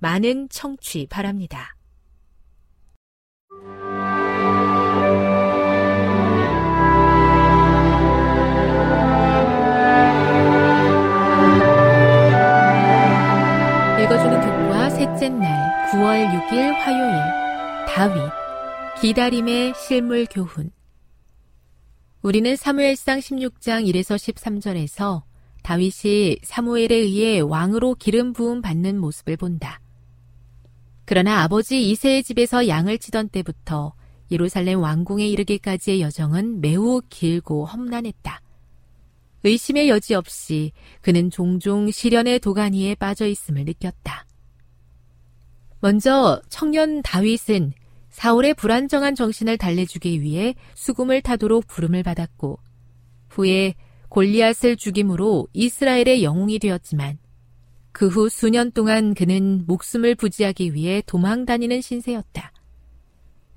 많은 청취 바랍니다. 읽어주는 교과 셋째 날 9월 6일 화요일 다윗 기다림의 실물 교훈 우리는 사무엘상 16장 1에서 13절에서 다윗이 사무엘에 의해 왕으로 기름 부음 받는 모습을 본다. 그러나 아버지 이세의 집에서 양을 치던 때부터 예루살렘 왕궁에 이르기까지의 여정은 매우 길고 험난했다. 의심의 여지 없이 그는 종종 시련의 도가니에 빠져 있음을 느꼈다. 먼저 청년 다윗은 사울의 불안정한 정신을 달래주기 위해 수금을 타도록 부름을 받았고 후에 골리앗을 죽임으로 이스라엘의 영웅이 되었지만 그 후 수년 동안 그는 목숨을 부지하기 위해 도망 다니는 신세였다.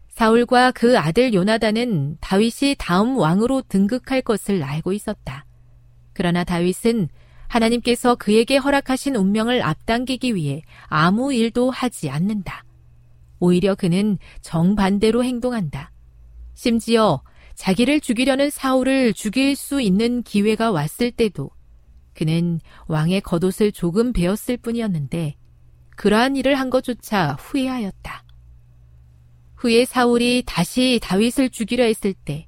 사울과 그 아들 요나단은 다윗이 다음 왕으로 등극할 것을 알고 있었다. 그러나 다윗은 하나님께서 그에게 허락하신 운명을 앞당기기 위해 아무 일도 하지 않는다. 오히려 그는 정반대로 행동한다. 심지어 자기를 죽이려는 사울을 죽일 수 있는 기회가 왔을 때도 그는 왕의 겉옷을 조금 베었을 뿐이었는데 그러한 일을 한 것조차 후회하였다. 후에 사울이 다시 다윗을 죽이려 했을 때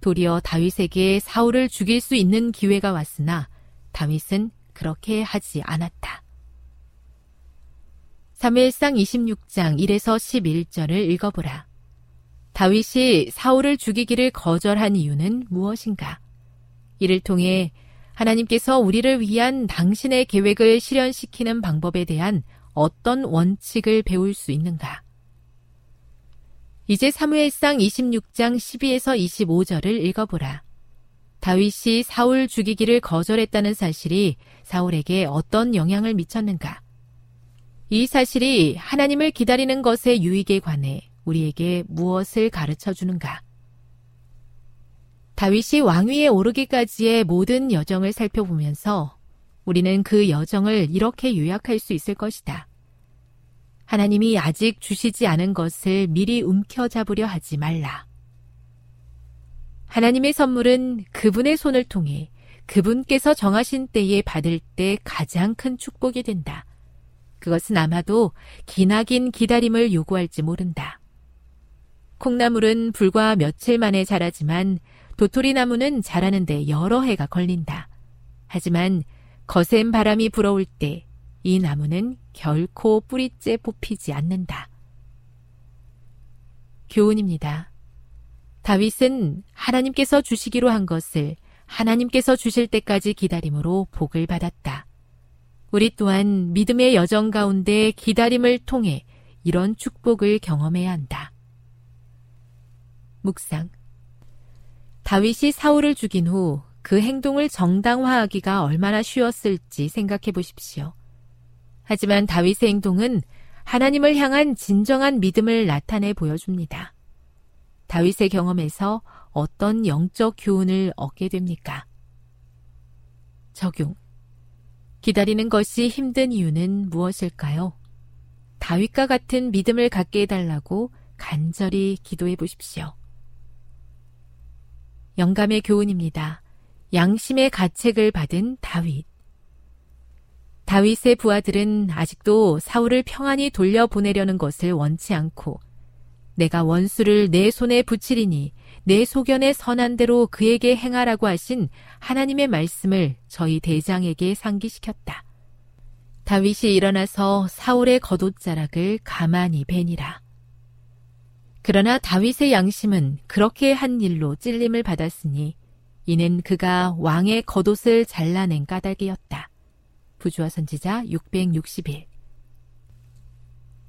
도리어 다윗에게 사울을 죽일 수 있는 기회가 왔으나 다윗은 그렇게 하지 않았다. 3일상 26장 1에서 11절을 읽어보라. 다윗이 사울을 죽이기를 거절한 이유는 무엇인가? 이를 통해 하나님께서 우리를 위한 당신의 계획을 실현시키는 방법에 대한 어떤 원칙을 배울 수 있는가? 이제 사무엘상 26장 12에서 25절을 읽어보라. 다윗이 사울 죽이기를 거절했다는 사실이 사울에게 어떤 영향을 미쳤는가? 이 사실이 하나님을 기다리는 것의 유익에 관해 우리에게 무엇을 가르쳐 주는가? 다윗이 왕위에 오르기까지의 모든 여정을 살펴보면서 우리는 그 여정을 이렇게 요약할 수 있을 것이다. 하나님이 아직 주시지 않은 것을 미리 움켜잡으려 하지 말라. 하나님의 선물은 그분의 손을 통해 그분께서 정하신 때에 받을 때 가장 큰 축복이 된다. 그것은 아마도 기나긴 기다림을 요구할지 모른다. 콩나물은 불과 며칠 만에 자라지만 도토리 나무는 자라는데 여러 해가 걸린다. 하지만 거센 바람이 불어올 때 이 나무는 결코 뿌리째 뽑히지 않는다. 교훈입니다. 다윗은 하나님께서 주시기로 한 것을 하나님께서 주실 때까지 기다림으로 복을 받았다. 우리 또한 믿음의 여정 가운데 기다림을 통해 이런 축복을 경험해야 한다. 묵상. 다윗이 사울을 죽인 후 그 행동을 정당화하기가 얼마나 쉬웠을지 생각해 보십시오. 하지만 다윗의 행동은 하나님을 향한 진정한 믿음을 나타내 보여줍니다. 다윗의 경험에서 어떤 영적 교훈을 얻게 됩니까? 적용. 기다리는 것이 힘든 이유는 무엇일까요? 다윗과 같은 믿음을 갖게 해달라고 간절히 기도해 보십시오. 영감의 교훈입니다. 양심의 가책을 받은 다윗. 다윗의 부하들은 아직도 사울을 평안히 돌려보내려는 것을 원치 않고 내가 원수를 내 손에 붙이리니 내 소견에 선한 대로 그에게 행하라고 하신 하나님의 말씀을 저희 대장에게 상기시켰다. 다윗이 일어나서 사울의 겉옷자락을 가만히 베니라. 그러나 다윗의 양심은 그렇게 한 일로 찔림을 받았으니 이는 그가 왕의 겉옷을 잘라낸 까닭이었다. 부주와 선지자 661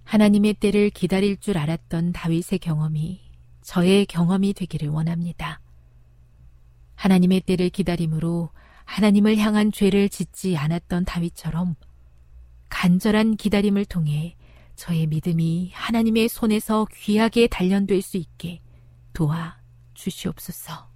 하나님의 때를 기다릴 줄 알았던 다윗의 경험이 저의 경험이 되기를 원합니다. 하나님의 때를 기다림으로 하나님을 향한 죄를 짓지 않았던 다윗처럼 간절한 기다림을 통해 저의 믿음이 하나님의 손에서 귀하게 단련될 수 있게 도와 주시옵소서.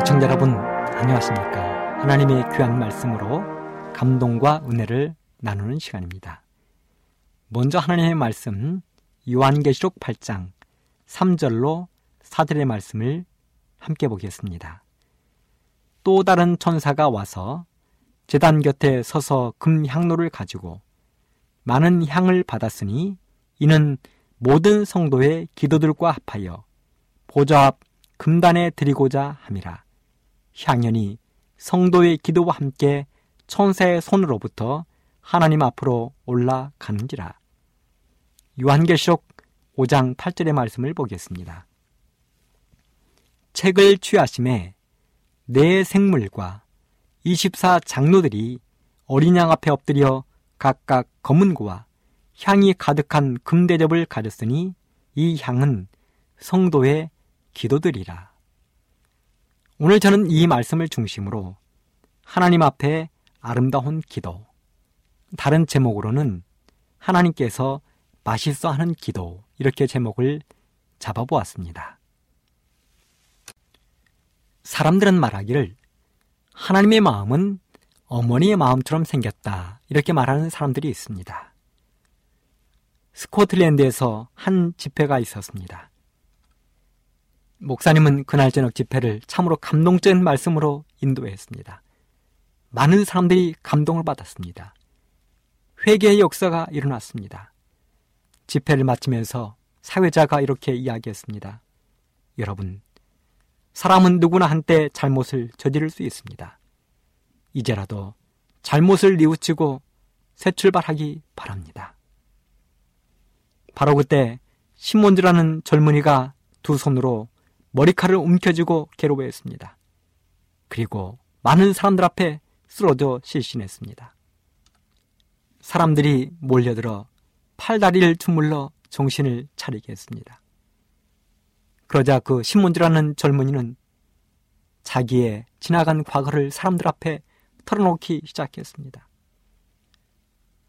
시청자 여러분 안녕하십니까 하나님의 귀한 말씀으로 감동과 은혜를 나누는 시간입니다 먼저 하나님의 말씀 요한계시록 8장 3절로 사들의 말씀을 함께 보겠습니다 또 다른 천사가 와서 재단 곁에 서서 금 향로를 가지고 많은 향을 받았으니 이는 모든 성도의 기도들과 합하여 보좌 앞 금단에 드리고자 함이라. 향연이 성도의 기도와 함께 천사의 손으로부터 하나님 앞으로 올라가는지라. 요한계시록 5장 8절의 말씀을 보겠습니다. 책을 취하심에 네 생물과 24 장로들이 어린 양 앞에 엎드려 각각 검은 고와 향이 가득한 금대접을 가졌으니 이 향은 성도의 기도들이라. 오늘 저는 이 말씀을 중심으로 하나님 앞에 아름다운 기도, 다른 제목으로는 하나님께서 맛있어 하는 기도, 이렇게 제목을 잡아보았습니다. 사람들은 말하기를 하나님의 마음은 어머니의 마음처럼 생겼다. 이렇게 말하는 사람들이 있습니다. 스코틀랜드에서 한 집회가 있었습니다. 목사님은 그날 저녁 집회를 참으로 감동적인 말씀으로 인도했습니다. 많은 사람들이 감동을 받았습니다. 회개의 역사가 일어났습니다. 집회를 마치면서 사회자가 이렇게 이야기했습니다. 여러분, 사람은 누구나 한때 잘못을 저지를 수 있습니다. 이제라도 잘못을 뉘우치고 새 출발하기 바랍니다. 바로 그때 신몬주라는 젊은이가 두 손으로 머리칼을 움켜쥐고 괴로워했습니다. 그리고 많은 사람들 앞에 쓰러져 실신했습니다. 사람들이 몰려들어 팔다리를 주물러 정신을 차리게 했습니다. 그러자 그 신문주라는 젊은이는 자기의 지나간 과거를 사람들 앞에 털어놓기 시작했습니다.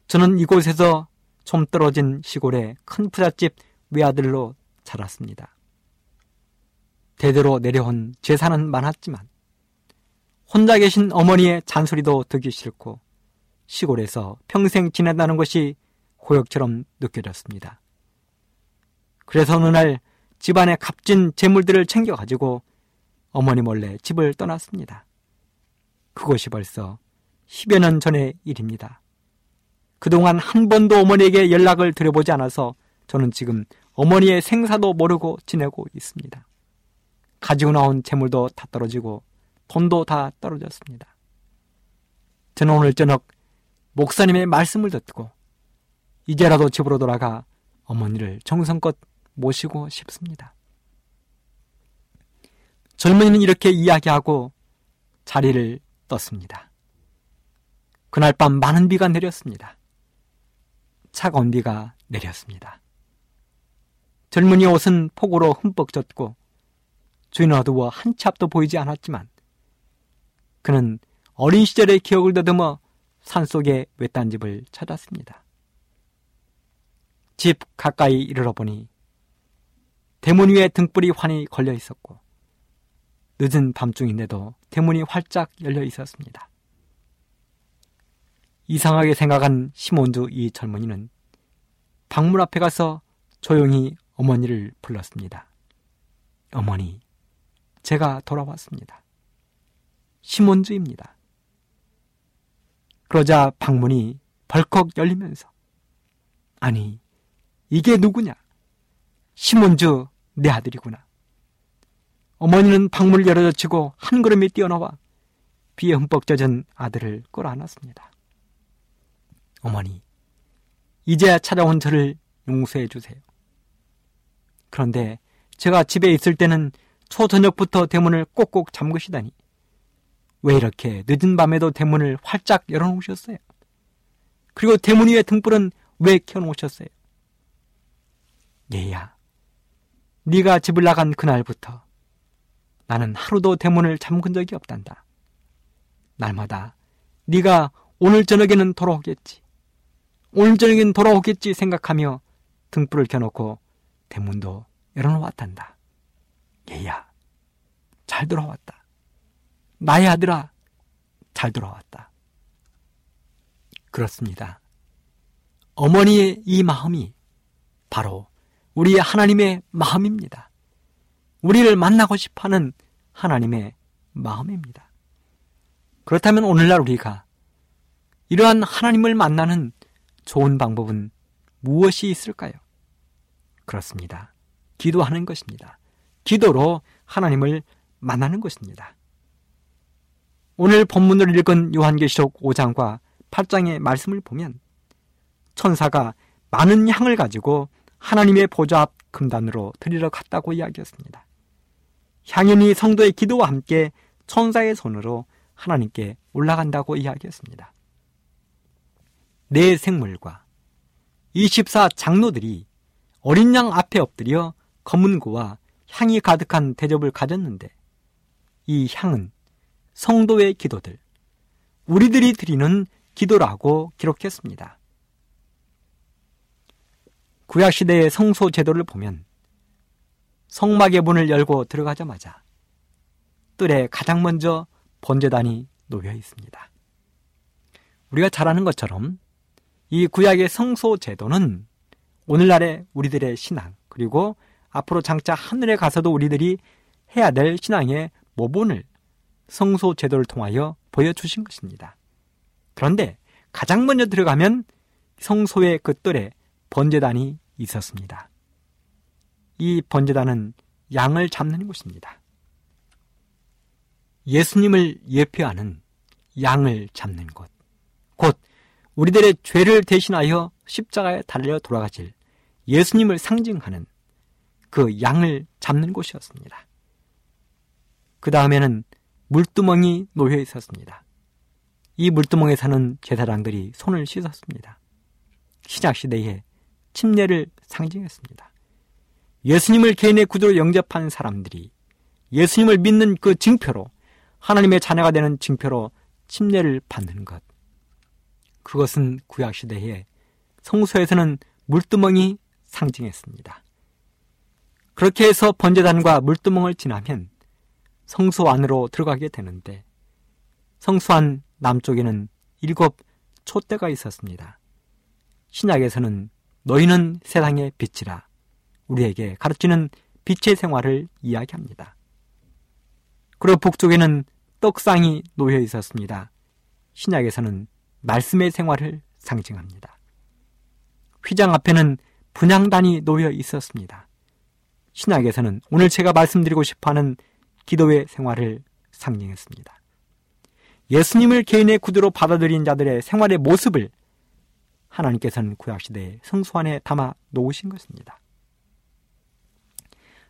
저는 이곳에서 좀 떨어진 시골의 큰 부잣집 외아들로 자랐습니다. 대대로 내려온 재산은 많았지만 혼자 계신 어머니의 잔소리도 듣기 싫고 시골에서 평생 지낸다는 것이 고역처럼 느껴졌습니다. 그래서 어느 날 집안의 값진 재물들을 챙겨가지고 어머니 몰래 집을 떠났습니다. 그것이 벌써 10여 년 전의 일입니다. 그동안 한 번도 어머니에게 연락을 드려보지 않아서 저는 지금 어머니의 생사도 모르고 지내고 있습니다. 가지고 나온 재물도 다 떨어지고 돈도 다 떨어졌습니다. 저는 오늘 저녁 목사님의 말씀을 듣고 이제라도 집으로 돌아가 어머니를 정성껏 모시고 싶습니다. 젊은이는 이렇게 이야기하고 자리를 떴습니다. 그날 밤 많은 비가 내렸습니다. 차가운 비가 내렸습니다. 젊은이 옷은 폭우로 흠뻑 젖고 주인 어두워 한 치 앞도 보이지 않았지만 그는 어린 시절의 기억을 더듬어 산속의 외딴 집을 찾았습니다. 집 가까이 이르러 보니 대문 위에 등불이 환히 걸려 있었고 늦은 밤중인데도 대문이 활짝 열려 있었습니다. 이상하게 생각한 시몬주 이 젊은이는 방문 앞에 가서 조용히 어머니를 불렀습니다. 어머니, 제가 돌아왔습니다. 시몬주입니다. 그러자 방문이 벌컥 열리면서 아니, 이게 누구냐? 시몬주 내 아들이구나. 어머니는 방문을 열어젖히고 한 걸음이 뛰어나와 비에 흠뻑 젖은 아들을 끌어안았습니다. 어머니, 이제야 찾아온 저를 용서해 주세요. 그런데 제가 집에 있을 때는 초저녁부터 대문을 꼭꼭 잠그시다니 왜 이렇게 늦은 밤에도 대문을 활짝 열어놓으셨어요? 그리고 대문 위에 등불은 왜 켜놓으셨어요? 얘야, 네가 집을 나간 그날부터 나는 하루도 대문을 잠근 적이 없단다. 날마다 네가 오늘 저녁에는 돌아오겠지. 오늘 저녁엔 돌아오겠지 생각하며 등불을 켜놓고 대문도 열어놓았단다. 얘야, 잘 돌아왔다. 나의 아들아, 잘 돌아왔다. 그렇습니다. 어머니의 이 마음이 바로 우리의 하나님의 마음입니다. 우리를 만나고 싶어 하는 하나님의 마음입니다. 그렇다면 오늘날 우리가 이러한 하나님을 만나는 좋은 방법은 무엇이 있을까요? 그렇습니다. 기도하는 것입니다. 기도로 하나님을 만나는 것입니다. 오늘 본문을 읽은 요한계시록 5장과 8장의 말씀을 보면 천사가 많은 향을 가지고 하나님의 보좌 앞 금단으로 드리러 갔다고 이야기했습니다. 향연이 성도의 기도와 함께 천사의 손으로 하나님께 올라간다고 이야기했습니다. 네 생물과 24 장로들이 어린 양 앞에 엎드려 검은고와 향이 가득한 대접을 가졌는데 이 향은 성도의 기도들, 우리들이 드리는 기도라고 기록했습니다. 구약시대의 성소 제도를 보면 성막의 문을 열고 들어가자마자 뜰에 가장 먼저 번제단이 놓여 있습니다. 우리가 잘 아는 것처럼 이 구약의 성소 제도는 오늘날의 우리들의 신앙 그리고 앞으로 장차 하늘에 가서도 우리들이 해야 될 신앙의 모본을 성소 제도를 통하여 보여주신 것입니다. 그런데 가장 먼저 들어가면 성소의 그 뜰에 번제단이 있었습니다. 이 번제단은 양을 잡는 곳입니다. 예수님을 예표하는 양을 잡는 곳. 곧 우리들의 죄를 대신하여 십자가에 달려 돌아가실 예수님을 상징하는 그 양을 잡는 곳이었습니다. 그 다음에는 물두멍이 놓여 있었습니다. 이 물두멍에 사는 제사장들이 손을 씻었습니다. 시작시대에 침례를 상징했습니다. 예수님을 개인의 구조로 영접한 사람들이 예수님을 믿는 그 징표로 하나님의 자녀가 되는 징표로 침례를 받는 것. 그것은 구약시대에 성소에서는 물두멍이 상징했습니다. 그렇게 해서 번제단과 물두멍을 지나면 성소 안으로 들어가게 되는데 성소 안 남쪽에는 일곱 촛대가 있었습니다. 신약에서는 너희는 세상의 빛이라 우리에게 가르치는 빛의 생활을 이야기합니다. 그리고 북쪽에는 떡상이 놓여 있었습니다. 신약에서는 말씀의 생활을 상징합니다. 휘장 앞에는 분향단이 놓여 있었습니다. 신약에서는 오늘 제가 말씀드리고 싶어 하는 기도의 생활을 상징했습니다. 예수님을 개인의 구두로 받아들인 자들의 생활의 모습을 하나님께서는 구약시대에 성수 안에 담아 놓으신 것입니다.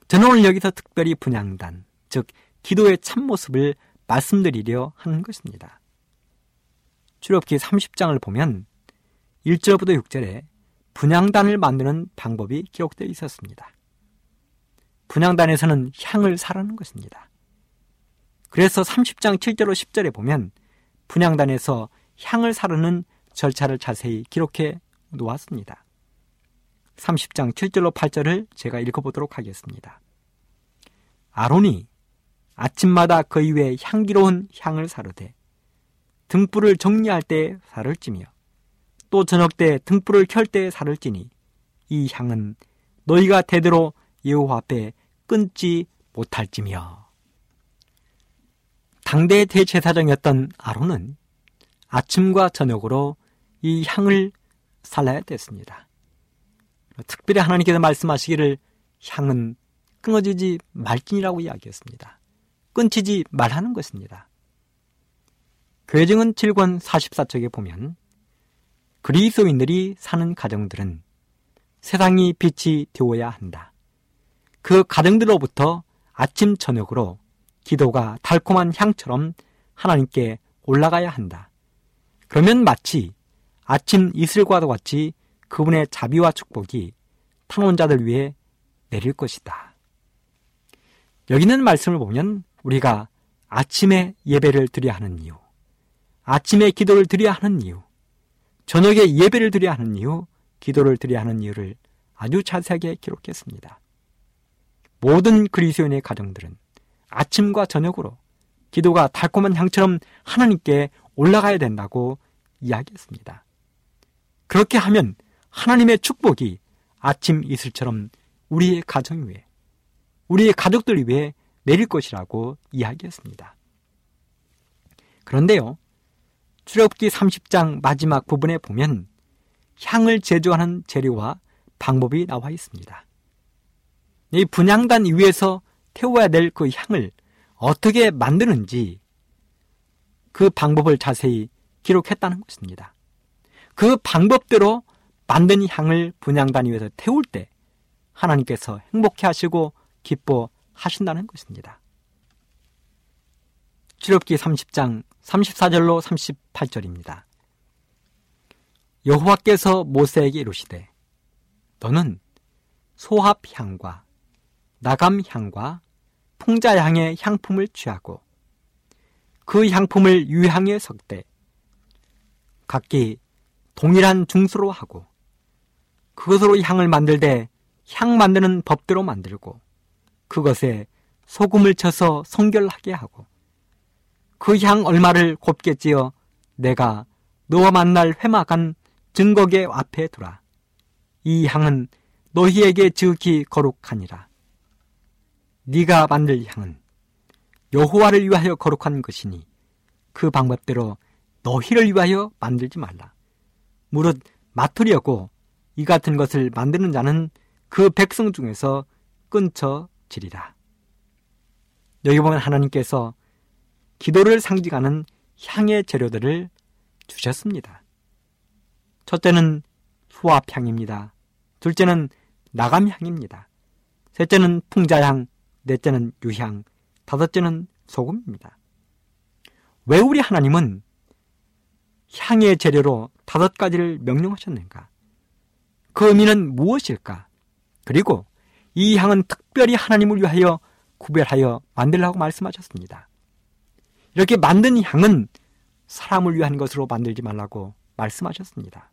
저는 오늘 여기서 특별히 분양단, 즉 기도의 참모습을 말씀드리려 하는 것입니다. 출애굽기 30장을 보면 1절부터 6절에 분양단을 만드는 방법이 기록되어 있었습니다. 분양단에서는 향을 사라는 것입니다. 그래서 30장 7절로 10절에 보면 분양단에서 향을 사르는 절차를 자세히 기록해 놓았습니다. 30장 7절로 8절을 제가 읽어보도록 하겠습니다. 아론이 아침마다 그 이외에 향기로운 향을 사르되 등불을 정리할 때 살을 찌며 또 저녁 때 등불을 켤 때 살을 찌니 이 향은 너희가 대대로 여호와 앞에 끊지 못할지며 당대 대제사장이었던 아론은 아침과 저녁으로 이 향을 살라야 됐습니다. 특별히 하나님께서 말씀하시기를 향은 끊어지지 말진이라고 이야기했습니다. 끊지지 말하는 것입니다. 교회증은 7권 44쪽에 보면 그리스도인들이 사는 가정들은 세상이 빛이 되어야 한다. 그 가정들로부터 아침 저녁으로 기도가 달콤한 향처럼 하나님께 올라가야 한다. 그러면 마치 아침 이슬과도 같이 그분의 자비와 축복이 탄원자들 위해 내릴 것이다. 여기는 말씀을 보면 우리가 아침에 예배를 드려야 하는 이유, 아침에 기도를 드려야 하는 이유, 저녁에 예배를 드려야 하는 이유, 기도를 드려야 하는 이유를 아주 자세하게 기록했습니다. 모든 그리스도인의 가정들은 아침과 저녁으로 기도가 달콤한 향처럼 하나님께 올라가야 된다고 이야기했습니다. 그렇게 하면 하나님의 축복이 아침 이슬처럼 우리의 가정 위에, 우리의 가족들 위해 내릴 것이라고 이야기했습니다. 그런데요, 출애굽기 30장 마지막 부분에 보면 향을 제조하는 재료와 방법이 나와 있습니다. 이 분향단 위에서 태워야 될 그 향을 어떻게 만드는지 그 방법을 자세히 기록했다는 것입니다. 그 방법대로 만든 향을 분향단 위에서 태울 때 하나님께서 행복해 하시고 기뻐하신다는 것입니다. 출애굽기 30장 34절로 38절입니다. 여호와께서 모세에게 이르시되 너는 소합향과 나감향과 풍자향의 향품을 취하고 그 향품을 유향에 섞되 각기 동일한 중수로 하고 그것으로 향을 만들되 향 만드는 법대로 만들고 그것에 소금을 쳐서 성결하게 하고 그 향 얼마를 곱게 찌어 내가 너와 만날 회막한 증거계 앞에 두라. 이 향은 너희에게 지극히 거룩하니라. 네가 만들 향은 여호와를 위하여 거룩한 것이니 그 방법대로 너희를 위하여 만들지 말라. 무릇 맡으려고 이 같은 것을 만드는 자는 그 백성 중에서 끊쳐지리라. 여기 보면 하나님께서 기도를 상징하는 향의 재료들을 주셨습니다. 첫째는 수압향입니다. 둘째는 나감향입니다. 셋째는 풍자향, 넷째는 유향, 다섯째는 소금입니다. 왜 우리 하나님은 향의 재료로 다섯 가지를 명령하셨는가? 그 의미는 무엇일까? 그리고 이 향은 특별히 하나님을 위하여 구별하여 만들라고 말씀하셨습니다. 이렇게 만든 향은 사람을 위한 것으로 만들지 말라고 말씀하셨습니다.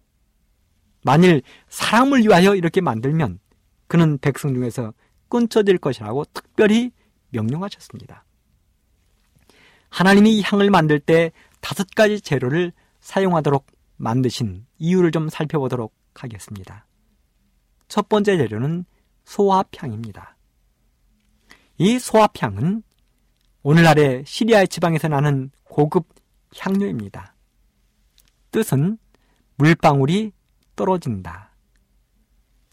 만일 사람을 위하여 이렇게 만들면 그는 백성 중에서 끊쳐질 것이라고 특별히 명령하셨습니다. 하나님이 이 향을 만들 때 다섯 가지 재료를 사용하도록 만드신 이유를 좀 살펴보도록 하겠습니다. 첫 번째 재료는 소합향입니다. 이 소합향은 오늘날의 시리아의 지방에서 나는 고급 향료입니다. 뜻은 물방울이 떨어진다.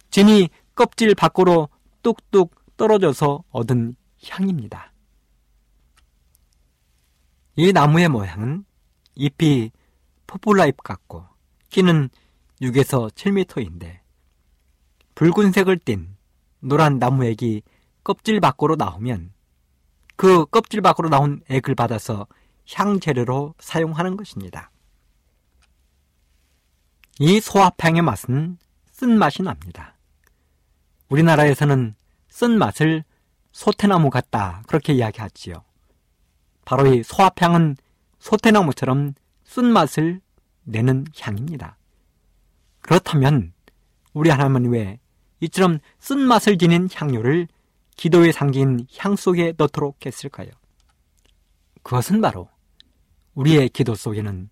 진이 껍질 밖으로 뚝뚝 떨어져서 얻은 향입니다. 이 나무의 모양은 잎이 포플라잎 같고 키는 6에서 7m인데 붉은색을 띤 노란 나무 액이 껍질 밖으로 나오면 그 껍질 밖으로 나온 액을 받아서 향 재료로 사용하는 것입니다. 이 소합향의 맛은 쓴맛이 납니다. 우리나라에서는 쓴맛을 소태나무 같다 그렇게 이야기하지요. 바로 이 소합향은 소태나무처럼 쓴맛을 내는 향입니다. 그렇다면 우리 하나님은 왜 이처럼 쓴맛을 지닌 향료를 기도의 상징인 향 속에 넣도록 했을까요? 그것은 바로 우리의 기도 속에는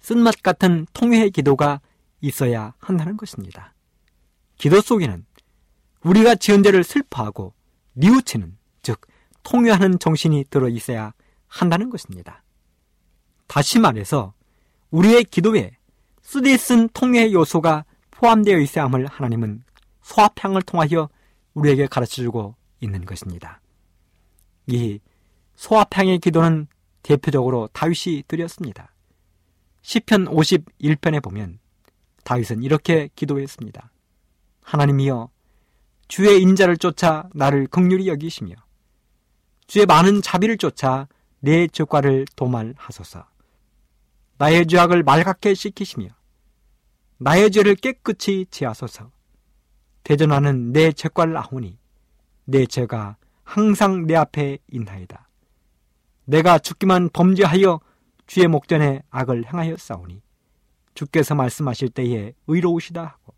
쓴맛 같은 통회의 기도가 있어야 한다는 것입니다. 기도 속에는 우리가 지은 죄를 슬퍼하고 뉘우치는, 즉, 통회하는 정신이 들어 있어야 한다는 것입니다. 다시 말해서 우리의 기도에 쓰디쓴 통회 요소가 포함되어 있어야 함을 하나님은 소합향을 통하여 우리에게 가르쳐주고 있는 것입니다. 이 소합향의 기도는 대표적으로 다윗이 드렸습니다. 시편 51편에 보면 다윗은 이렇게 기도했습니다. 하나님이여 주의 인자를 쫓아 나를 극률히 여기시며 주의 많은 자비를 쫓아 내 죄과를 도말하소서. 나의 죄악을 말갛게 씻기시며 나의 죄를 깨끗이 지하소서. 대전하는 내 죄과를 아오니 내 죄가 항상 내 앞에 있나이다. 내가 죽기만 범죄하여 주의 목전에 악을 행하였사오니 주께서 말씀하실 때에 의로우시다 하고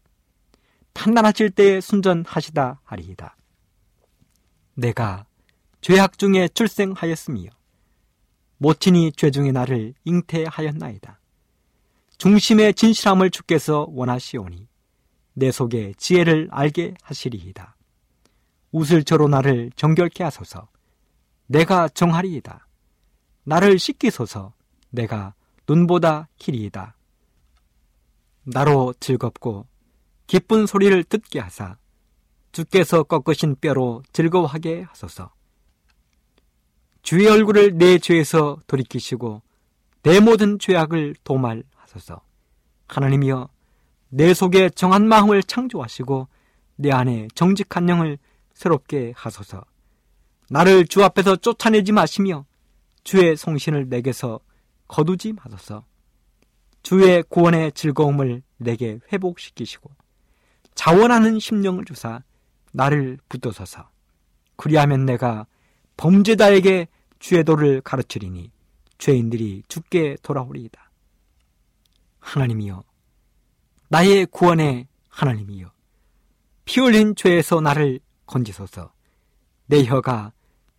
판단하실 때에 순전하시다 하리이다. 내가 죄악 중에 출생하였으며 모친이 죄 중에 나를 잉태하였나이다. 중심의 진실함을 주께서 원하시오니 내 속에 지혜를 알게 하시리이다. 우슬초로 나를 정결케 하소서. 내가 정하리이다. 나를 씻기소서. 내가 눈보다 길이이다. 나로 즐겁고 기쁜 소리를 듣게 하사 주께서 꺾으신 뼈로 즐거워하게 하소서. 주의 얼굴을 내 죄에서 돌이키시고 내 모든 죄악을 도말하소서. 하나님이여 내 속에 정한 마음을 창조하시고 내 안에 정직한 영을 새롭게 하소서. 나를 주 앞에서 쫓아내지 마시며 주의 송신을 내게서 거두지 마소서. 주의 구원의 즐거움을 내게 회복시키시고 자원하는 심령을 주사 나를 붙도소서. 그리하면 내가 범죄자에게 주의 도를 가르치리니 죄인들이 죽게 돌아오리이다. 하나님이여, 나의 구원의 하나님이여, 피 흘린 죄에서 나를 건지소서. 내 혀가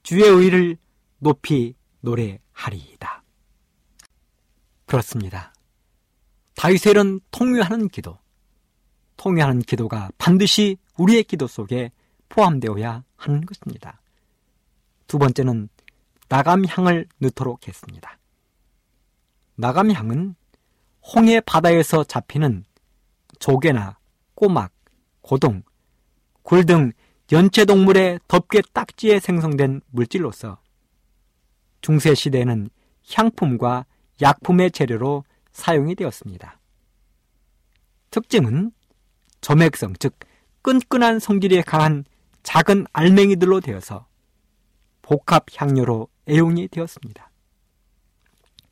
주의 의를 높이 노래하리이다. 그렇습니다. 다윗엘은 통유하는 기도, 통유하는 기도가 반드시 우리의 기도 속에 포함되어야 하는 것입니다. 두 번째는 나감향을 넣도록 했습니다. 나감향은 홍해 바다에서 잡히는 조개나 꼬막, 고동, 굴 등 연체동물의 덮개 딱지에 생성된 물질로서 중세시대에는 향품과 약품의 재료로 사용이 되었습니다. 특징은 점액성, 즉 끈끈한 성질이 강한 작은 알맹이들로 되어서 복합 향료로 애용이 되었습니다.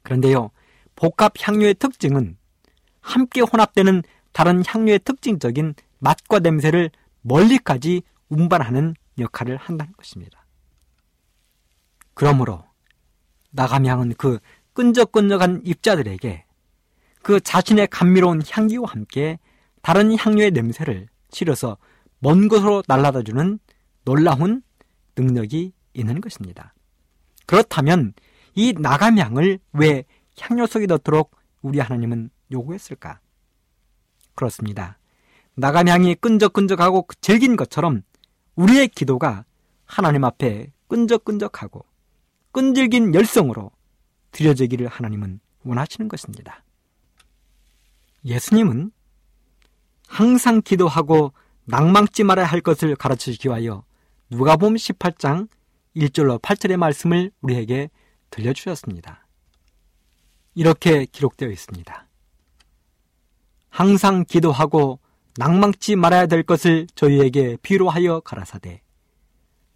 그런데요, 복합 향료의 특징은 함께 혼합되는 다른 향료의 특징적인 맛과 냄새를 멀리까지 운반하는 역할을 한다는 것입니다. 그러므로 나감향은 그 끈적끈적한 입자들에게 그 자신의 감미로운 향기와 함께 다른 향료의 냄새를 실어서 먼 곳으로 날아다 주는 놀라운 능력이 있는 것입니다. 그렇다면 이 나감향을 왜 향료 속에 넣도록 우리 하나님은 요구했을까? 그렇습니다. 나감향이 끈적끈적하고 질긴 것처럼 우리의 기도가 하나님 앞에 끈적끈적하고 끈질긴 열성으로 드려지기를 하나님은 원하시는 것입니다. 예수님은 항상 기도하고 낭망치 말아야 할 것을 가르치기 위하여 누가복음 18장 1절로 8절의 말씀을 우리에게 들려주셨습니다. 이렇게 기록되어 있습니다. 항상 기도하고 낭망치 말아야 될 것을 저희에게 비로하여 가라사대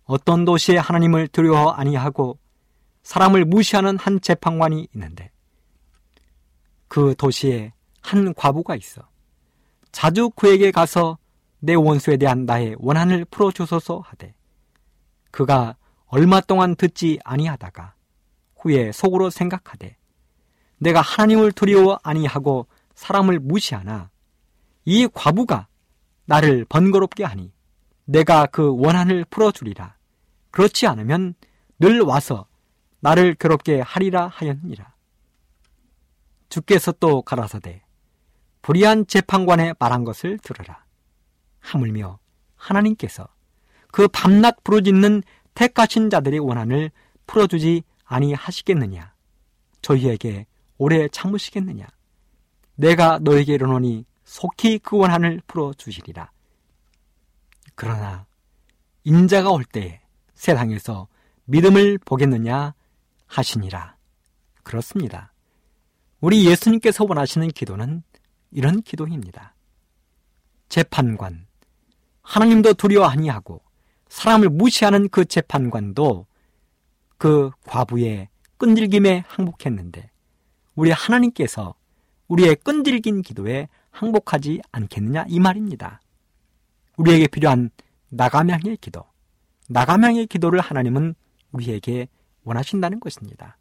어떤 도시에 하나님을 두려워 아니하고 사람을 무시하는 한 재판관이 있는데 그 도시에 한 과부가 있어 자주 그에게 가서 내 원수에 대한 나의 원한을 풀어주소서 하되 그가 얼마 동안 듣지 아니하다가 후에 속으로 생각하되 내가 하나님을 두려워 아니하고 사람을 무시하나 이 과부가 나를 번거롭게 하니 내가 그 원한을 풀어주리라. 그렇지 않으면 늘 와서 나를 괴롭게 하리라 하였느니라. 주께서 또 가라사대 불의한 재판관의 말한 것을 들으라. 하물며 하나님께서 그 밤낮 부르짖는 택하신 자들의 원한을 풀어주지 아니하시겠느냐? 저희에게 오래 참으시겠느냐? 내가 너에게 이르노니 속히 그 원한을 풀어주시리라. 그러나 인자가 올 때에 세상에서 믿음을 보겠느냐 하시니라. 그렇습니다. 우리 예수님께서 원하시는 기도는 이런 기도입니다. 재판관, 하나님도 두려워 아니하고 사람을 무시하는 그 재판관도 그 과부의 끈질김에 항복했는데 우리 하나님께서 우리의 끈질긴 기도에 항복하지 않겠느냐 이 말입니다. 우리에게 필요한 나가명의 기도, 나가명의 기도를 하나님은 우리에게 원하신다는 것입니다.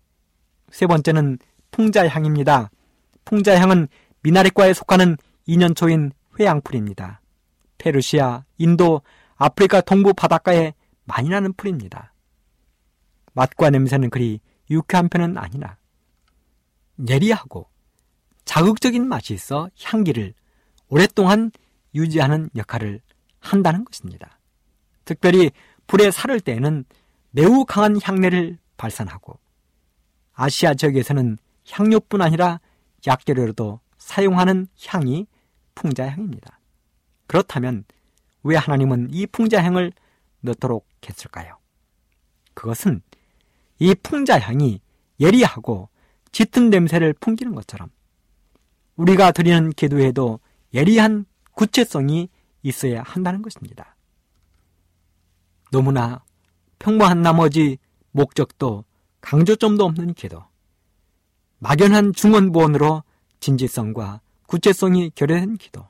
세 번째는 풍자향입니다. 풍자향은 미나리과에 속하는 2년초인 회양풀입니다. 페르시아, 인도, 아프리카 동부 바닷가에 많이 나는 풀입니다. 맛과 냄새는 그리 유쾌한 편은 아니나 예리하고 자극적인 맛이 있어 향기를 오랫동안 유지하는 역할을 한다는 것입니다. 특별히 불에 사를 때에는 매우 강한 향내를 발산하고 아시아 지역에서는 향료뿐 아니라 약재료로도 사용하는 향이 풍자향입니다. 그렇다면 왜 하나님은 이 풍자향을 넣도록 했을까요? 그것은 이 풍자향이 예리하고 짙은 냄새를 풍기는 것처럼 우리가 드리는 기도에도 예리한 구체성이 있어야 한다는 것입니다. 너무나 평범한 나머지 목적도 강조점도 없는 기도. 막연한 중원부원으로 진지성과 구체성이 결여된 기도.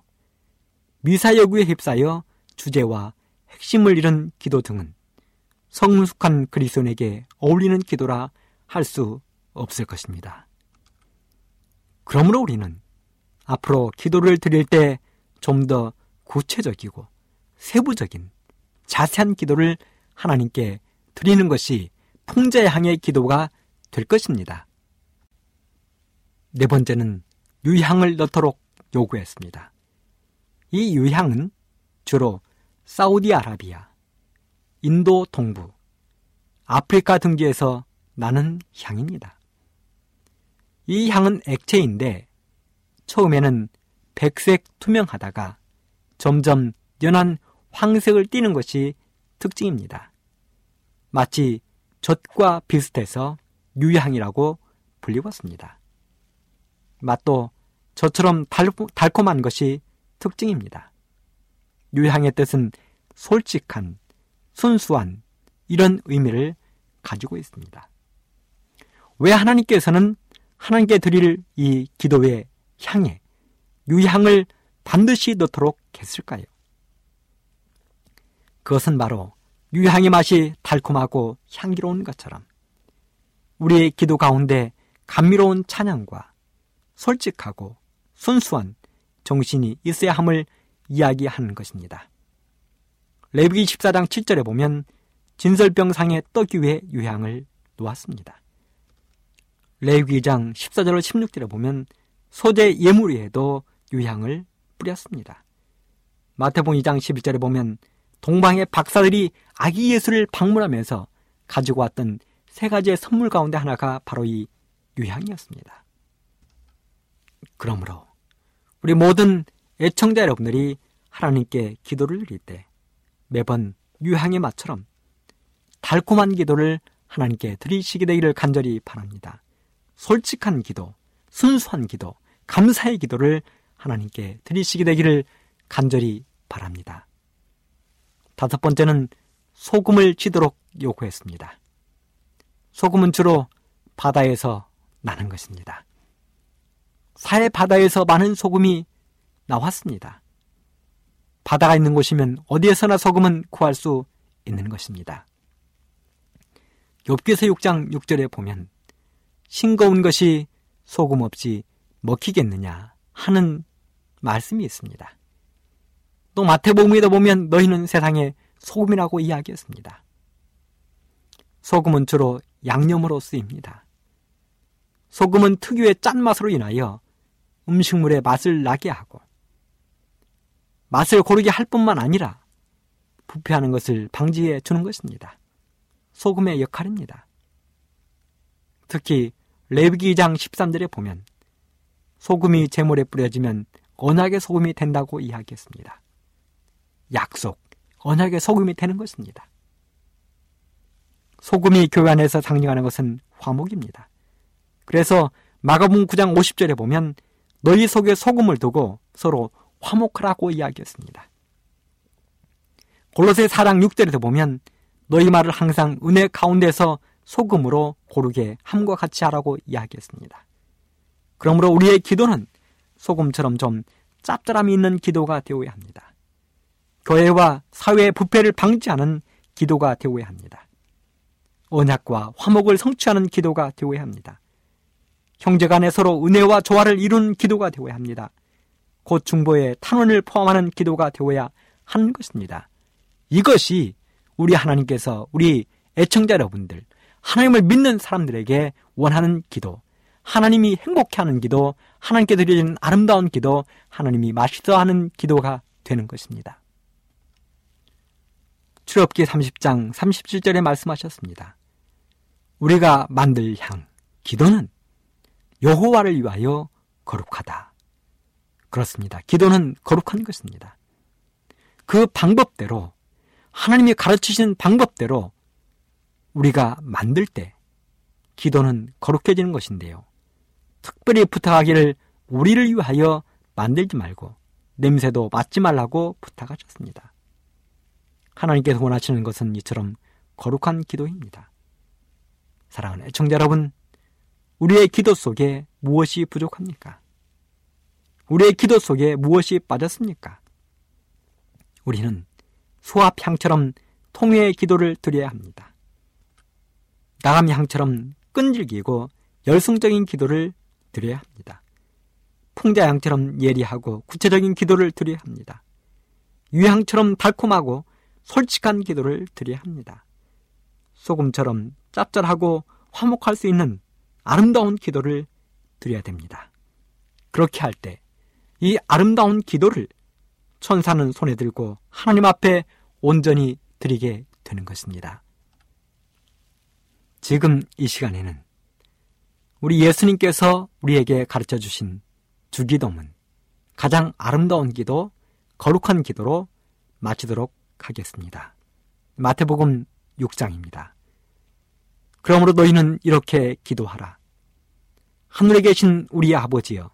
미사여구에 휩싸여 주제와 핵심을 잃은 기도 등은 성숙한 그리스도인에게 어울리는 기도라 할 수 없을 것입니다. 그러므로 우리는 앞으로 기도를 드릴 때 좀 더 구체적이고 세부적인 자세한 기도를 하나님께 드리는 것이 풍자향의 기도가 될 것입니다. 네 번째는 유향을 넣도록 요구했습니다. 이 유향은 주로 사우디아라비아, 인도 동부, 아프리카 등지에서 나는 향입니다. 이 향은 액체인데 처음에는 백색 투명하다가 점점 연한 황색을 띠는 것이 특징입니다. 마치 젖과 비슷해서 유향이라고 불리웠습니다. 맛도 저처럼 달콤한 것이 특징입니다. 유향의 뜻은 솔직한, 순수한 이런 의미를 가지고 있습니다. 왜 하나님께서는 하나님께 드릴 이 기도의 향에 유향을 반드시 넣도록 했을까요? 그것은 바로 유향의 맛이 달콤하고 향기로운 것처럼 우리의 기도 가운데 감미로운 찬양과 솔직하고 순수한 정신이 있어야 함을 이야기하는 것입니다. 레위기 14장 7절에 보면 진설병상에 떠기 위해 유향을 놓았습니다. 레위기장 14절 16절에 보면 소재 예물 위에도 유향을 뿌렸습니다. 마태복음 2장 11절에 보면 동방의 박사들이 아기 예수를 방문하면서 가지고 왔던 세 가지의 선물 가운데 하나가 바로 이 유향이었습니다. 그러므로 우리 모든 애청자 여러분들이 하나님께 기도를 드릴 때 매번 유향의 맛처럼 달콤한 기도를 하나님께 드리시게 되기를 간절히 바랍니다. 솔직한 기도, 순수한 기도, 감사의 기도를 하나님께 드리시게 되기를 간절히 바랍니다. 다섯 번째는 소금을 치도록 요구했습니다. 소금은 주로 바다에서 나는 것입니다. 사해 바다에서 많은 소금이 나왔습니다. 바다가 있는 곳이면 어디에서나 소금은 구할 수 있는 것입니다. 욥기서 6장 6절에 보면 싱거운 것이 소금 없이 먹히겠느냐 하는 말씀이 있습니다. 또 마태복음에도 보면 너희는 세상에 소금이라고 이야기했습니다. 소금은 주로 양념으로 쓰입니다. 소금은 특유의 짠맛으로 인하여 음식물의 맛을 나게 하고 맛을 고르게 할 뿐만 아니라 부패하는 것을 방지해 주는 것입니다. 소금의 역할입니다. 특히 레위기 2장 13절에 보면 소금이 재물에 뿌려지면 언약의 소금이 된다고 이야기했습니다. 약속, 언약의 소금이 되는 것입니다. 소금이 교회 안에서 상징하는 것은 화목입니다. 그래서 마가복음 9장 50절에 보면 너희 속에 소금을 두고 서로 화목하라고 이야기했습니다. 골로새 4장 6절에도 보면 너희 말을 항상 은혜 가운데서 소금으로 고르게 함과 같이 하라고 이야기했습니다. 그러므로 우리의 기도는 소금처럼 좀 짭짤함이 있는 기도가 되어야 합니다. 교회와 사회의 부패를 방지하는 기도가 되어야 합니다. 언약과 화목을 성취하는 기도가 되어야 합니다. 형제 간에 서로 은혜와 조화를 이룬 기도가 되어야 합니다. 곧 중보의 탄원을 포함하는 기도가 되어야 하는 것입니다. 이것이 우리 하나님께서 우리 애청자 여러분들, 하나님을 믿는 사람들에게 원하는 기도, 하나님이 행복해 하는 기도, 하나님께 드려지는 아름다운 기도, 하나님이 맛있어 하는 기도가 되는 것입니다. 출애굽기 30장 37절에 말씀하셨습니다. 우리가 만들 향, 기도는 여호와를 위하여 거룩하다. 그렇습니다. 기도는 거룩한 것입니다. 그 방법대로 하나님이 가르치신 방법대로 우리가 만들 때 기도는 거룩해지는 것인데요. 특별히 부탁하기를 우리를 위하여 만들지 말고 냄새도 맡지 말라고 부탁하셨습니다. 하나님께서 원하시는 것은 이처럼 거룩한 기도입니다. 사랑하는 애청자 여러분, 우리의 기도 속에 무엇이 부족합니까? 우리의 기도 속에 무엇이 빠졌습니까? 우리는 수압향처럼 통회의 기도를 드려야 합니다. 나감향처럼 끈질기고 열성적인 기도를 드려야 합니다. 풍자향처럼 예리하고 구체적인 기도를 드려야 합니다. 유향처럼 달콤하고 솔직한 기도를 드려야 합니다. 소금처럼 짭짤하고 화목할 수 있는 아름다운 기도를 드려야 됩니다. 그렇게 할 때 이 아름다운 기도를 천사는 손에 들고 하나님 앞에 온전히 드리게 되는 것입니다. 지금 이 시간에는 우리 예수님께서 우리에게 가르쳐 주신 주기도문, 가장 아름다운 기도, 거룩한 기도로 마치도록 하겠습니다. 마태복음 6장입니다. 그러므로 너희는 이렇게 기도하라. 하늘에 계신 우리 아버지여,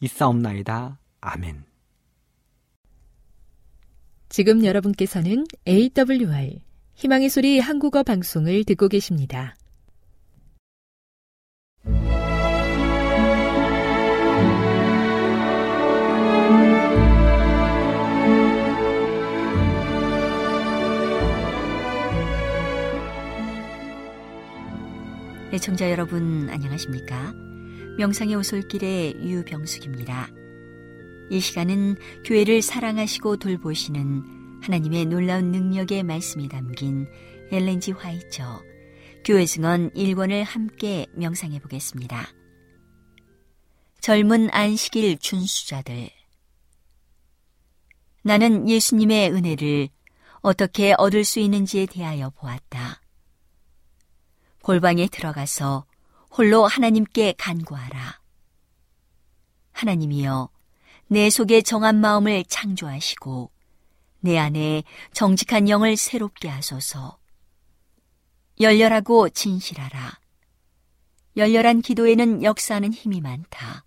있사옵나이다. 아멘. 지금 여러분께서는 AWR 희망의 소리 한국어 방송을 듣고 계십니다. 애청자 여러분 안녕하십니까? 명상의 오솔길의 유병숙입니다. 이 시간은 교회를 사랑하시고 돌보시는 하나님의 놀라운 능력의 말씀이 담긴 엘렌지 화이처 교회 증언 1권을 함께 명상해 보겠습니다. 젊은 안식일 준수자들. 나는 예수님의 은혜를 어떻게 얻을 수 있는지에 대하여 보았다. 골방에 들어가서 홀로 하나님께 간구하라. 하나님이여, 내 속에 정한 마음을 창조하시고, 내 안에 정직한 영을 새롭게 하소서. 열렬하고 진실하라. 열렬한 기도에는 역사하는 힘이 많다.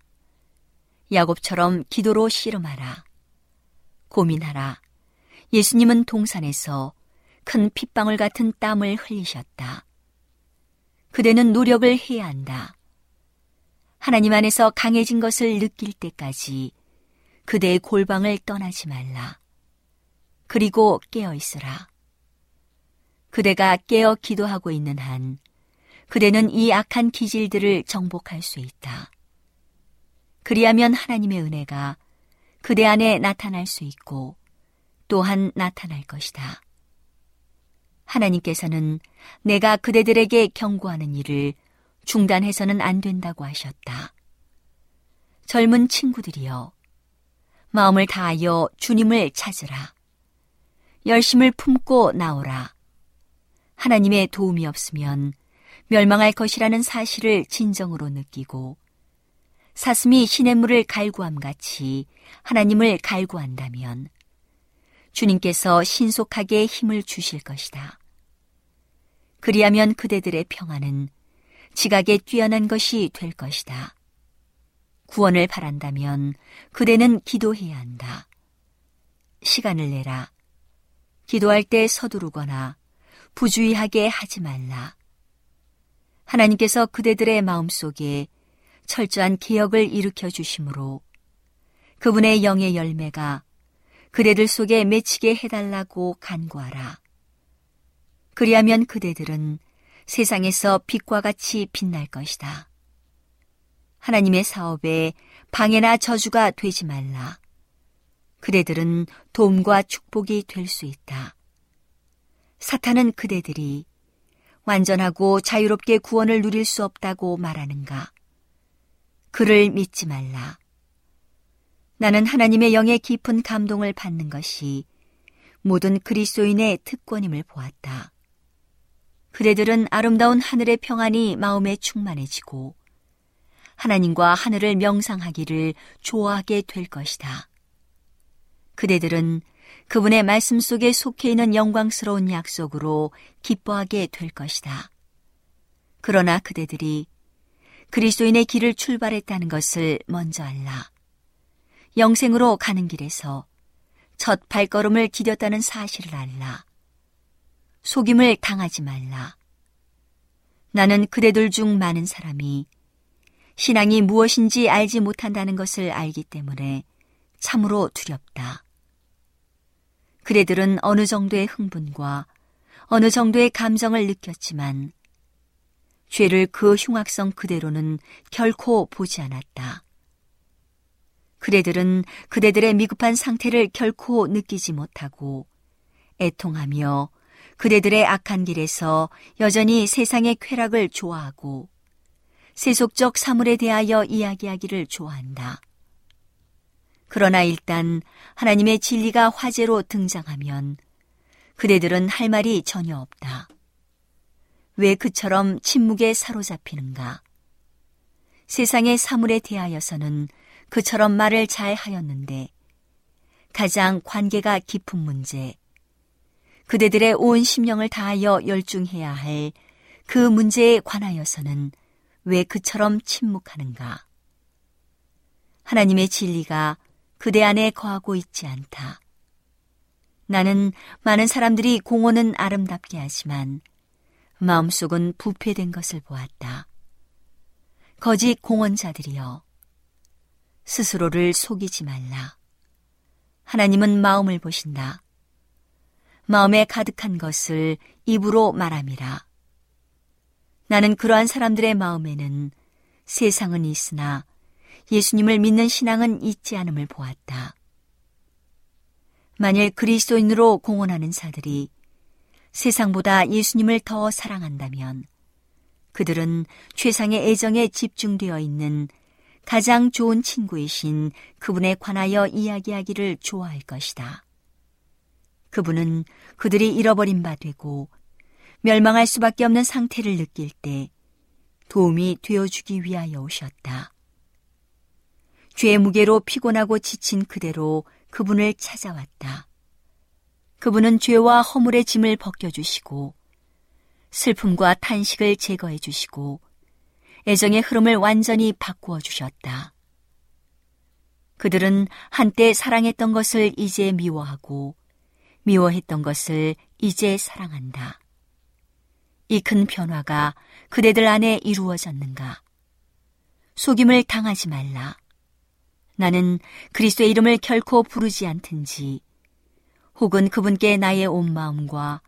야곱처럼 기도로 씨름하라. 고민하라. 예수님은 동산에서 큰 핏방울 같은 땀을 흘리셨다. 그대는 노력을 해야 한다. 하나님 안에서 강해진 것을 느낄 때까지 그대의 골방을 떠나지 말라. 그리고 깨어 있으라. 그대가 깨어 기도하고 있는 한 그대는 이 악한 기질들을 정복할 수 있다. 그리하면 하나님의 은혜가 그대 안에 나타날 수 있고 또한 나타날 것이다. 하나님께서는 내가 그대들에게 경고하는 일을 중단해서는 안 된다고 하셨다. 젊은 친구들이여, 마음을 다하여 주님을 찾으라. 열심을 품고 나오라. 하나님의 도움이 없으면 멸망할 것이라는 사실을 진정으로 느끼고 사슴이 시냇물을 갈구함 같이 하나님을 갈구한다면 주님께서 신속하게 힘을 주실 것이다. 그리하면 그대들의 평안은 지각에 뛰어난 것이 될 것이다. 구원을 바란다면 그대는 기도해야 한다. 시간을 내라. 기도할 때 서두르거나 부주의하게 하지 말라. 하나님께서 그대들의 마음속에 철저한 개혁을 일으켜 주심으로 그분의 영의 열매가 그대들 속에 맺히게 해달라고 간구하라. 그리하면 그대들은 세상에서 빛과 같이 빛날 것이다. 하나님의 사업에 방해나 저주가 되지 말라. 그대들은 도움과 축복이 될 수 있다. 사탄은 그대들이 완전하고 자유롭게 구원을 누릴 수 없다고 말하는가? 그를 믿지 말라. 나는 하나님의 영의 깊은 감동을 받는 것이 모든 그리스도인의 특권임을 보았다. 그대들은 아름다운 하늘의 평안이 마음에 충만해지고 하나님과 하늘을 명상하기를 좋아하게 될 것이다. 그대들은 그분의 말씀 속에 속해 있는 영광스러운 약속으로 기뻐하게 될 것이다. 그러나 그대들이 그리스도인의 길을 출발했다는 것을 먼저 알라. 영생으로 가는 길에서 첫 발걸음을 디뎠다는 사실을 알라. 속임을 당하지 말라. 나는 그대들 중 많은 사람이 신앙이 무엇인지 알지 못한다는 것을 알기 때문에 참으로 두렵다. 그대들은 어느 정도의 흥분과 어느 정도의 감정을 느꼈지만 죄를 그 흉악성 그대로는 결코 보지 않았다. 그대들은 그대들의 미급한 상태를 결코 느끼지 못하고 애통하며 그대들의 악한 길에서 여전히 세상의 쾌락을 좋아하고 세속적 사물에 대하여 이야기하기를 좋아한다. 그러나 일단 하나님의 진리가 화제로 등장하면 그대들은 할 말이 전혀 없다. 왜 그처럼 침묵에 사로잡히는가? 세상의 사물에 대하여서는 그처럼 말을 잘 하였는데 가장 관계가 깊은 문제, 그대들의 온 심령을 다하여 열중해야 할 그 문제에 관하여서는 왜 그처럼 침묵하는가? 하나님의 진리가 그대 안에 거하고 있지 않다. 나는 많은 사람들이 공원은 아름답게 하지만 마음속은 부패된 것을 보았다. 거짓 공원자들이여 스스로를 속이지 말라. 하나님은 마음을 보신다. 마음에 가득한 것을 입으로 말함이라. 나는 그러한 사람들의 마음에는 세상은 있으나 예수님을 믿는 신앙은 있지 않음을 보았다. 만일 그리스도인으로 공언하는 자들이 세상보다 예수님을 더 사랑한다면 그들은 최상의 애정에 집중되어 있는 가장 좋은 친구이신 그분에 관하여 이야기하기를 좋아할 것이다. 그분은 그들이 잃어버린 바 되고 멸망할 수밖에 없는 상태를 느낄 때 도움이 되어주기 위하여 오셨다. 죄의 무게로 피곤하고 지친 그대로 그분을 찾아왔다. 그분은 죄와 허물의 짐을 벗겨주시고 슬픔과 탄식을 제거해 주시고 애정의 흐름을 완전히 바꾸어 주셨다. 그들은 한때 사랑했던 것을 이제 미워하고 미워했던 것을 이제 사랑한다. 이 큰 변화가 그대들 안에 이루어졌는가? 속임을 당하지 말라. 나는 그리스도의 이름을 결코 부르지 않든지, 혹은 그분께 나의 온 마음과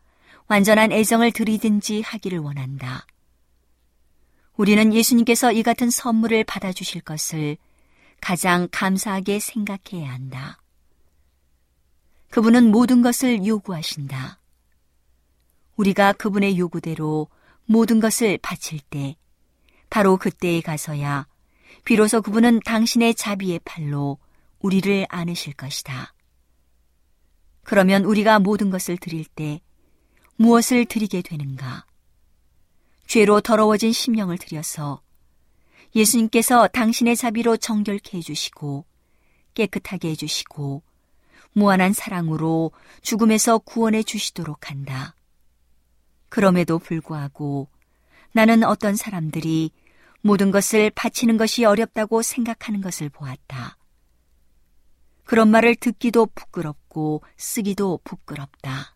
완전한 애정을 드리든지 하기를 원한다. 우리는 예수님께서 이 같은 선물을 받아주실 것을 가장 감사하게 생각해야 한다. 그분은 모든 것을 요구하신다. 우리가 그분의 요구대로 모든 것을 바칠 때, 바로 그때에 가서야 비로소 그분은 당신의 자비의 팔로 우리를 안으실 것이다. 그러면 우리가 모든 것을 드릴 때 무엇을 드리게 되는가? 죄로 더러워진 심령을 들여서 예수님께서 당신의 자비로 정결케 해주시고 깨끗하게 해주시고 무한한 사랑으로 죽음에서 구원해 주시도록 한다. 그럼에도 불구하고 나는 어떤 사람들이 모든 것을 바치는 것이 어렵다고 생각하는 것을 보았다. 그런 말을 듣기도 부끄럽고 쓰기도 부끄럽다.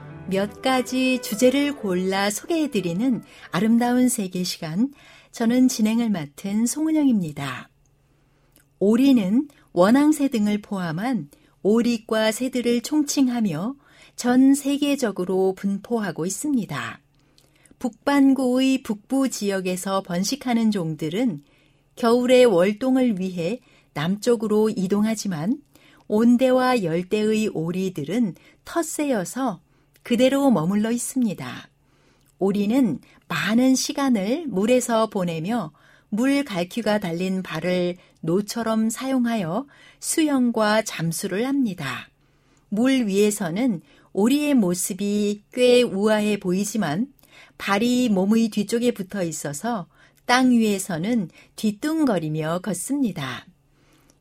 몇 가지 주제를 골라 소개해드리는 아름다운 세계 시간. 저는 진행을 맡은 송은영입니다. 오리는 원앙새 등을 포함한 오리과 새들을 총칭하며 전 세계적으로 분포하고 있습니다. 북반구의 북부 지역에서 번식하는 종들은 겨울의 월동을 위해 남쪽으로 이동하지만 온대와 열대의 오리들은 텃세여서 그대로 머물러 있습니다. 오리는 많은 시간을 물에서 보내며 물 갈퀴가 달린 발을 노처럼 사용하여 수영과 잠수를 합니다. 물 위에서는 오리의 모습이 꽤 우아해 보이지만 발이 몸의 뒤쪽에 붙어 있어서 땅 위에서는 뒤뚱거리며 걷습니다.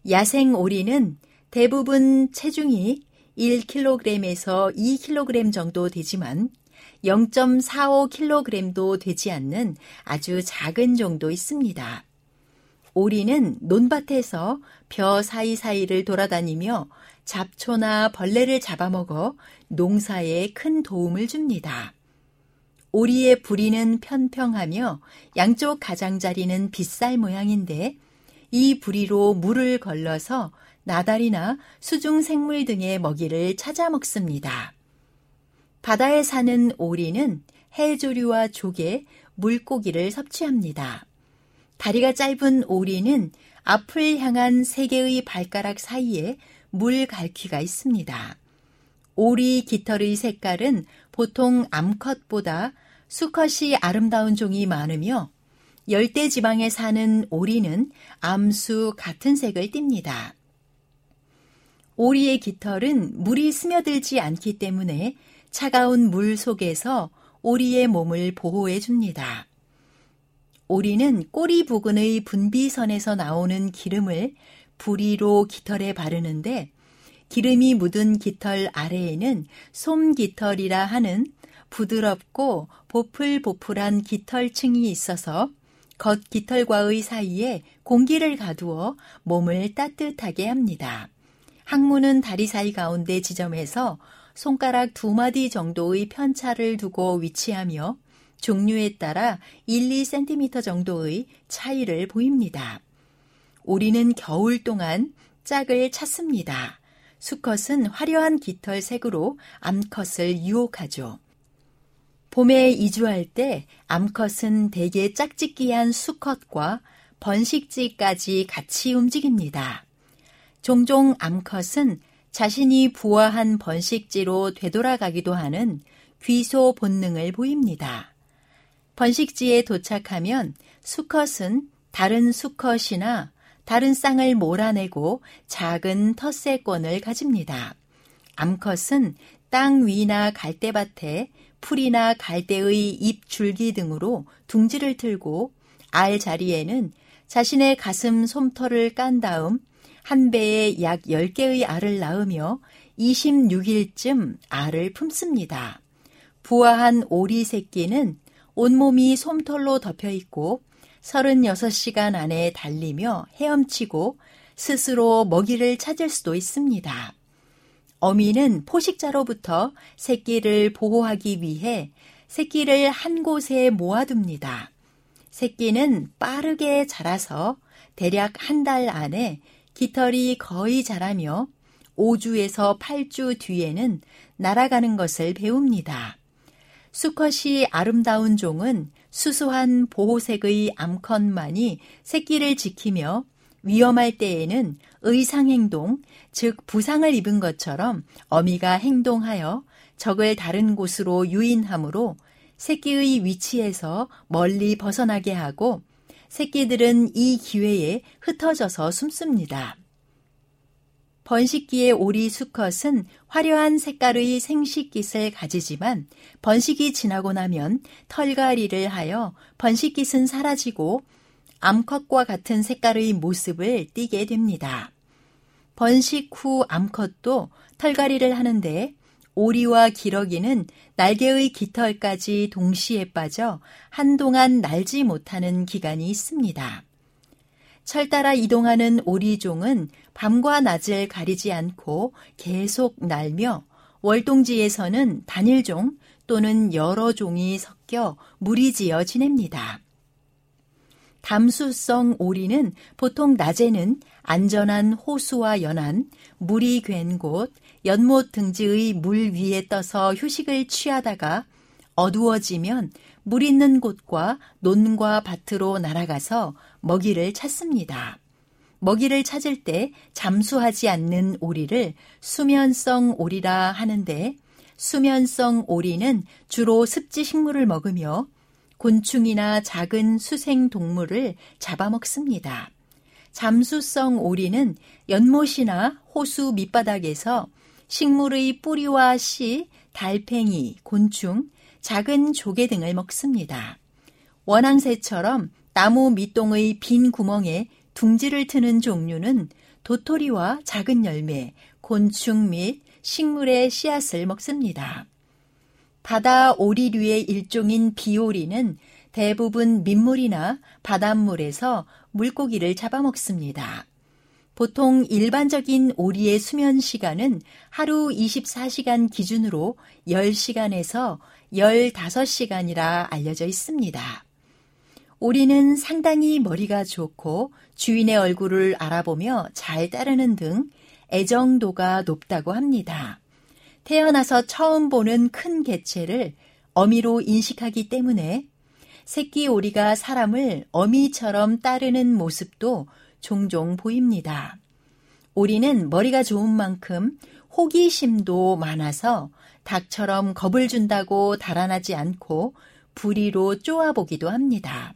야생 오리는 대부분 체중이 1kg에서 2kg 정도 되지만 0.45kg도 되지 않는 아주 작은 정도 있습니다. 오리는 논밭에서 벼 사이사이를 돌아다니며 잡초나 벌레를 잡아먹어 농사에 큰 도움을 줍니다. 오리의 부리는 편평하며 양쪽 가장자리는 빗살 모양인데 이 부리로 물을 걸러서 나달이나 수중 생물 등의 먹이를 찾아 먹습니다. 바다에 사는 오리는 해조류와 조개, 물고기를 섭취합니다. 다리가 짧은 오리는 앞을 향한 세 개의 발가락 사이에 물 갈퀴가 있습니다. 오리 깃털의 색깔은 보통 암컷보다 수컷이 아름다운 종이 많으며 열대 지방에 사는 오리는 암수 같은 색을 띱니다. 오리의 깃털은 물이 스며들지 않기 때문에 차가운 물 속에서 오리의 몸을 보호해 줍니다. 오리는 꼬리 부근의 분비선에서 나오는 기름을 부리로 깃털에 바르는데 기름이 묻은 깃털 아래에는 솜깃털이라 하는 부드럽고 보풀보풀한 깃털층이 있어서 겉 깃털과의 사이에 공기를 가두어 몸을 따뜻하게 합니다. 항문은 다리 사이 가운데 지점에서 손가락 두 마디 정도의 편차를 두고 위치하며 종류에 따라 1, 2cm 정도의 차이를 보입니다. 오리는 겨울 동안 짝을 찾습니다. 수컷은 화려한 깃털 색으로 암컷을 유혹하죠. 봄에 이주할 때 암컷은 대개 짝짓기한 수컷과 번식지까지 같이 움직입니다. 종종 암컷은 자신이 부화한 번식지로 되돌아가기도 하는 귀소 본능을 보입니다. 번식지에 도착하면 수컷은 다른 수컷이나 다른 쌍을 몰아내고 작은 텃세권을 가집니다. 암컷은 땅 위나 갈대밭에 풀이나 갈대의 잎 줄기 등으로 둥지를 틀고 알 자리에는 자신의 가슴 솜털을 깐 다음 한 배에 약 10개의 알을 낳으며 26일쯤 알을 품습니다. 부화한 오리 새끼는 온몸이 솜털로 덮여 있고 36시간 안에 달리며 헤엄치고 스스로 먹이를 찾을 수도 있습니다. 어미는 포식자로부터 새끼를 보호하기 위해 새끼를 한 곳에 모아둡니다. 새끼는 빠르게 자라서 대략 한 달 안에 깃털이 거의 자라며 5주에서 8주 뒤에는 날아가는 것을 배웁니다. 수컷이 아름다운 종은 수수한 보호색의 암컷만이 새끼를 지키며 위험할 때에는 의상행동, 즉 부상을 입은 것처럼 어미가 행동하여 적을 다른 곳으로 유인하므로 새끼의 위치에서 멀리 벗어나게 하고 새끼들은 이 기회에 흩어져서 숨습니다. 번식기의 오리 수컷은 화려한 색깔의 생식깃을 가지지만 번식이 지나고 나면 털갈이를 하여 번식깃은 사라지고 암컷과 같은 색깔의 모습을 띠게 됩니다. 번식 후 암컷도 털갈이를 하는데 오리와 기러기는 날개의 깃털까지 동시에 빠져 한동안 날지 못하는 기간이 있습니다. 철 따라 이동하는 오리종은 밤과 낮을 가리지 않고 계속 날며 월동지에서는 단일종 또는 여러 종이 섞여 무리지어 지냅니다. 담수성 오리는 보통 낮에는 안전한 호수와 연안, 물이 괜 곳, 연못 등지의 물 위에 떠서 휴식을 취하다가 어두워지면 물 있는 곳과 논과 밭으로 날아가서 먹이를 찾습니다. 먹이를 찾을 때 잠수하지 않는 오리를 수면성 오리라 하는데 수면성 오리는 주로 습지 식물을 먹으며 곤충이나 작은 수생 동물을 잡아먹습니다. 잠수성 오리는 연못이나 호수 밑바닥에서 식물의 뿌리와 씨, 달팽이, 곤충, 작은 조개 등을 먹습니다. 원앙새처럼 나무 밑동의 빈 구멍에 둥지를 트는 종류는 도토리와 작은 열매, 곤충 및 식물의 씨앗을 먹습니다. 바다 오리류의 일종인 비오리는 대부분 민물이나 바닷물에서 물고기를 잡아먹습니다. 보통 일반적인 오리의 수면 시간은 하루 24시간 기준으로 10시간에서 15시간이라 알려져 있습니다. 오리는 상당히 머리가 좋고 주인의 얼굴을 알아보며 잘 따르는 등 애정도가 높다고 합니다. 태어나서 처음 보는 큰 개체를 어미로 인식하기 때문에 새끼 오리가 사람을 어미처럼 따르는 모습도 종종 보입니다. 오리는 머리가 좋은 만큼 호기심도 많아서 닭처럼 겁을 준다고 달아나지 않고 부리로 쪼아보기도 합니다.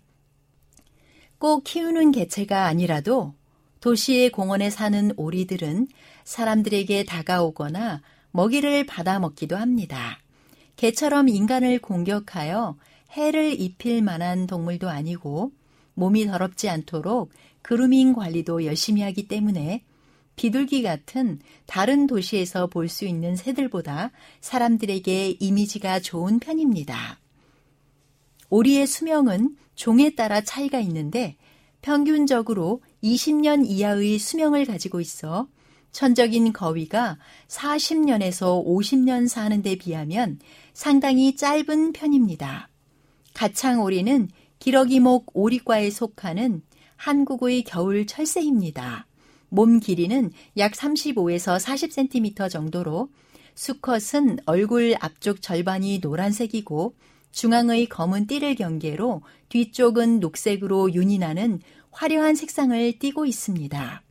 꼭 키우는 개체가 아니라도 도시의 공원에 사는 오리들은 사람들에게 다가오거나 먹이를 받아 먹기도 합니다. 개처럼 인간을 공격하여 해를 입힐 만한 동물도 아니고 몸이 더럽지 않도록 그루밍 관리도 열심히 하기 때문에 비둘기 같은 다른 도시에서 볼 수 있는 새들보다 사람들에게 이미지가 좋은 편입니다. 오리의 수명은 종에 따라 차이가 있는데 평균적으로 20년 이하의 수명을 가지고 있어 천적인 거위가 40년에서 50년 사는 데 비하면 상당히 짧은 편입니다. 가창오리는 기러기목 오리과에 속하는 한국의 겨울 철새입니다. 몸 길이는 약 35에서 40cm 정도로 수컷은 얼굴 앞쪽 절반이 노란색이고 중앙의 검은 띠를 경계로 뒤쪽은 녹색으로 윤이 나는 화려한 색상을 띠고 있습니다.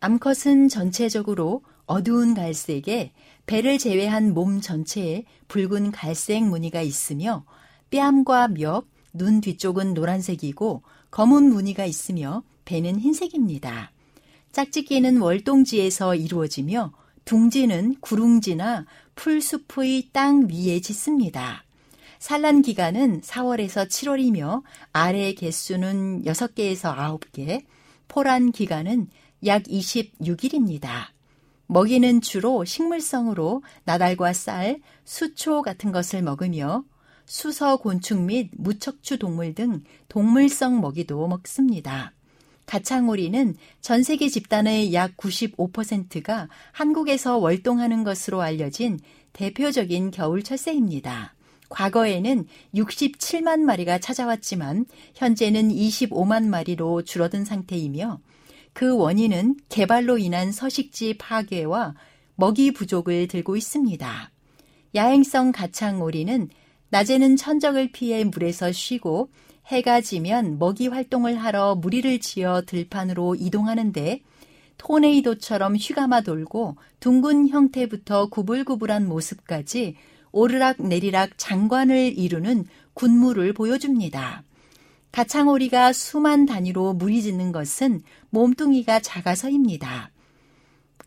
암컷은 전체적으로 어두운 갈색에 배를 제외한 몸 전체에 붉은 갈색 무늬가 있으며 뺨과 멱, 눈 뒤쪽은 노란색이고 검은 무늬가 있으며 배는 흰색입니다. 짝짓기는 월동지에서 이루어지며 둥지는 구릉지나 풀숲의 땅 위에 짓습니다. 산란 기간은 4월에서 7월이며 아래 개수는 6개에서 9개, 포란 기간은 약 26일입니다. 먹이는 주로 식물성으로 나달과 쌀, 수초 같은 것을 먹으며 수서 곤충 및 무척추 동물 등 동물성 먹이도 먹습니다. 가창오리는 전 세계 집단의 약 95%가 한국에서 월동하는 것으로 알려진 대표적인 겨울 철새입니다. 과거에는 67만 마리가 찾아왔지만 현재는 25만 마리로 줄어든 상태이며 그 원인은 개발로 인한 서식지 파괴와 먹이 부족을 들고 있습니다. 야행성 가창오리는 낮에는 천적을 피해 물에서 쉬고 해가 지면 먹이 활동을 하러 무리를 지어 들판으로 이동하는데 토네이도처럼 휘감아 돌고 둥근 형태부터 구불구불한 모습까지 오르락 내리락 장관을 이루는 군무를 보여줍니다. 가창오리가 수만 단위로 무리 짓는 것은 몸뚱이가 작아서입니다.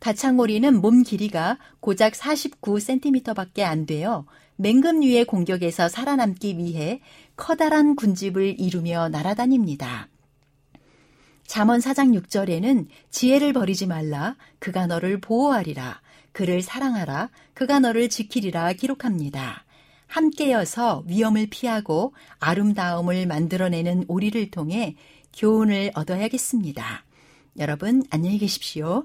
가창오리는 몸 길이가 고작 49cm밖에 안 되어 맹금류의 공격에서 살아남기 위해 커다란 군집을 이루며 날아다닙니다. 잠언 4장 6절에는 지혜를 버리지 말라 그가 너를 보호하리라 그를 사랑하라 그가 너를 지키리라 기록합니다. 함께여서 위험을 피하고 아름다움을 만들어내는 오리를 통해 교훈을 얻어야겠습니다. 여러분 안녕히 계십시오.